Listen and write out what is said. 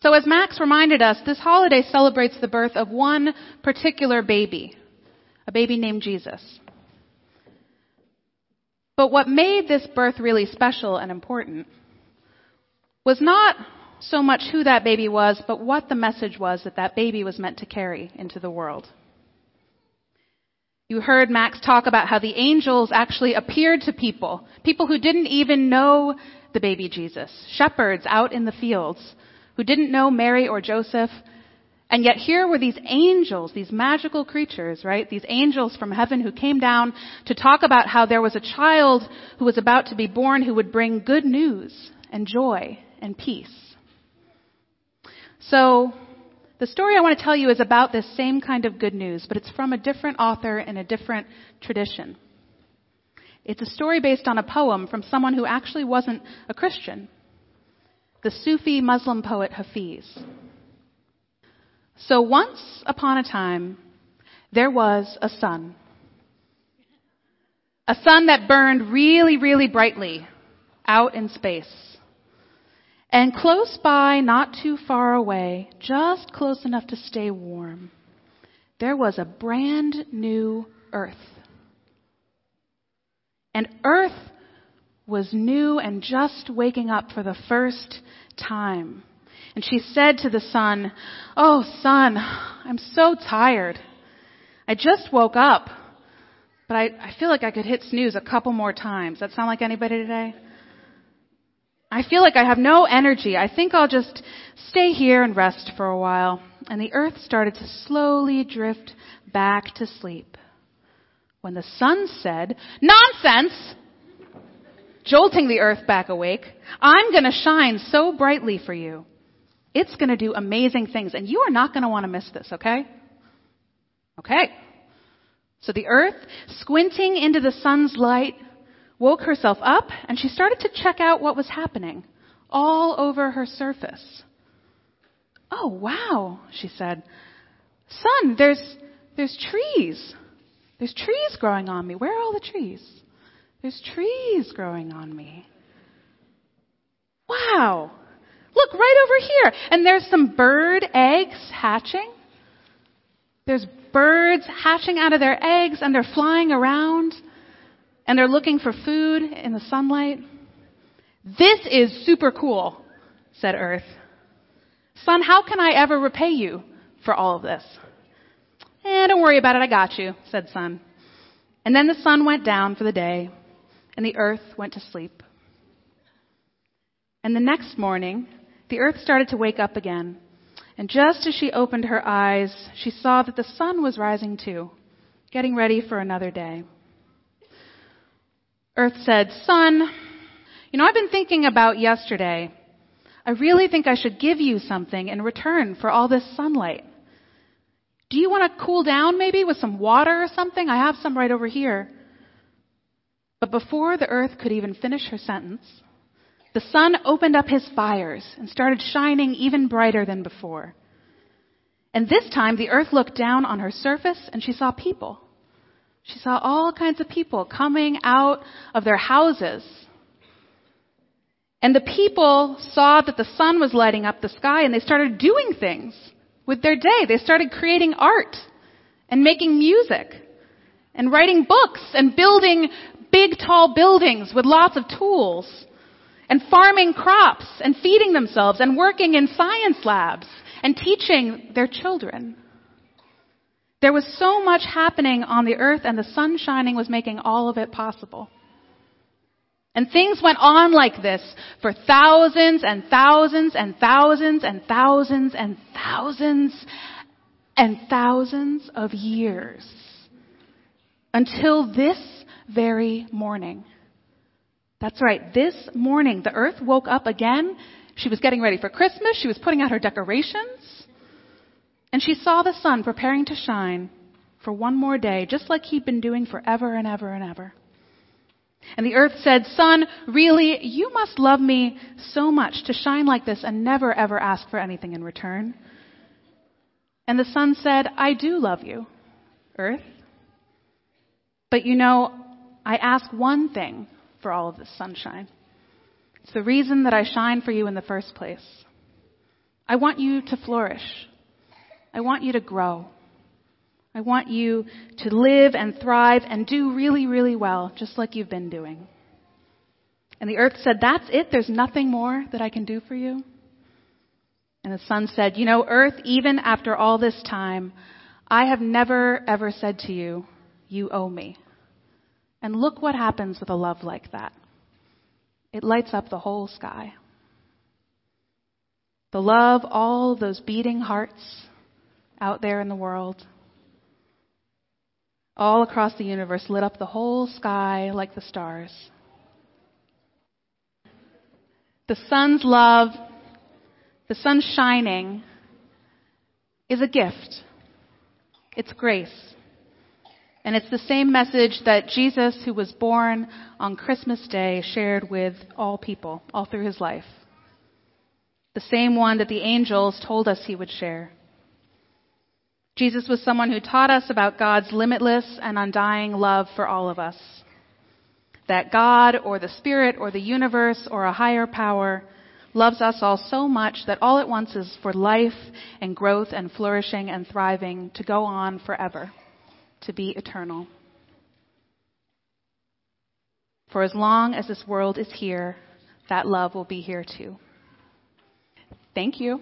So as Max reminded us, this holiday celebrates the birth of one particular baby, a baby named Jesus. But what made this birth really special and important was not so much who that baby was, but what the message was that that baby was meant to carry into the world. You heard Max talk about how the angels actually appeared to people, people who didn't even know the baby Jesus, shepherds out in the fields who didn't know Mary or Joseph. And yet here were these angels, these magical creatures, right? These angels from heaven who came down to talk about how there was a child who was about to be born who would bring good news and joy and peace. So, the story I want to tell you is about this same kind of good news, but it's from a different author in a different tradition. It's a story based on a poem from someone who actually wasn't a Christian the Sufi Muslim poet Hafiz. So once upon a time, there was a sun. A sun that burned really, really brightly out in space. And close by, not too far away, just close enough to stay warm, there was a brand new earth. And earth was new and just waking up for the first time. And she said to the sun, Oh, sun, I'm so tired. I just woke up, but I, I feel like I could hit snooze a couple more times. That sound like anybody today? I feel like I have no energy. I think I'll just stay here and rest for a while. And the earth started to slowly drift back to sleep. When the sun said, Nonsense! Jolting the earth back awake. I'm going to shine so brightly for you. It's going to do amazing things, and you are not going to want to miss this, okay? Okay. So the earth, squinting into the sun's light, woke herself up, and she started to check out what was happening all over her surface. Oh, wow, she said. Sun, there's, there's trees. There's trees growing on me. Where are all the trees? There's trees growing on me. Wow. Look right over here. And there's some bird eggs hatching. There's birds hatching out of their eggs and they're flying around and they're looking for food in the sunlight. This is super cool, said Earth. Sun, how can I ever repay you for all of this? Eh, don't worry about it, I got you, said Sun. And then the sun went down for the day and the earth went to sleep. And the next morning, the earth started to wake up again. And just as she opened her eyes, she saw that the sun was rising too, getting ready for another day. Earth said, Sun, you know, I've been thinking about yesterday. I really think I should give you something in return for all this sunlight. Do you want to cool down maybe with some water or something? I have some right over here. But before the earth could even finish her sentence, the sun opened up his fires and started shining even brighter than before. And this time the earth looked down on her surface and she saw people. She saw all kinds of people coming out of their houses. And the people saw that the sun was lighting up the sky and they started doing things with their day. They started creating art and making music and writing books and building big tall buildings with lots of tools and farming crops and feeding themselves and working in science labs and teaching their children. There was so much happening on the earth and the sun shining was making all of it possible. And things went on like this for thousands and thousands and thousands and thousands and thousands and thousands of years. Until this very morning. That's right. This morning, the earth woke up again. She was getting ready for Christmas. She was putting out her decorations. And she saw the sun preparing to shine for one more day, just like he'd been doing forever and ever and ever. And the earth said, Sun, really, you must love me so much to shine like this and never ever ask for anything in return. And the sun said, I do love you, earth. But you know, I ask one thing for all of this sunshine. It's the reason that I shine for you in the first place. I want you to flourish. I want you to grow. I want you to live and thrive and do really, really well, just like you've been doing. And the earth said, That's it? There's nothing more that I can do for you? And the sun said, You know, earth, even after all this time, I have never ever said to you, You owe me. And look what happens with a love like that. It lights up the whole sky. The love, all those beating hearts out there in the world, all across the universe, lit up the whole sky like the stars. The sun's love, the sun shining, is a gift. It's grace. And it's the same message that Jesus, who was born on Christmas Day, shared with all people, all through his life. The same one that the angels told us he would share. Jesus was someone who taught us about God's limitless and undying love for all of us. That God or the Spirit or the universe or a higher power loves us all so much that all it wants is for life and growth and flourishing and thriving to go on forever, to be eternal. For as long as this world is here, that love will be here too. Thank you.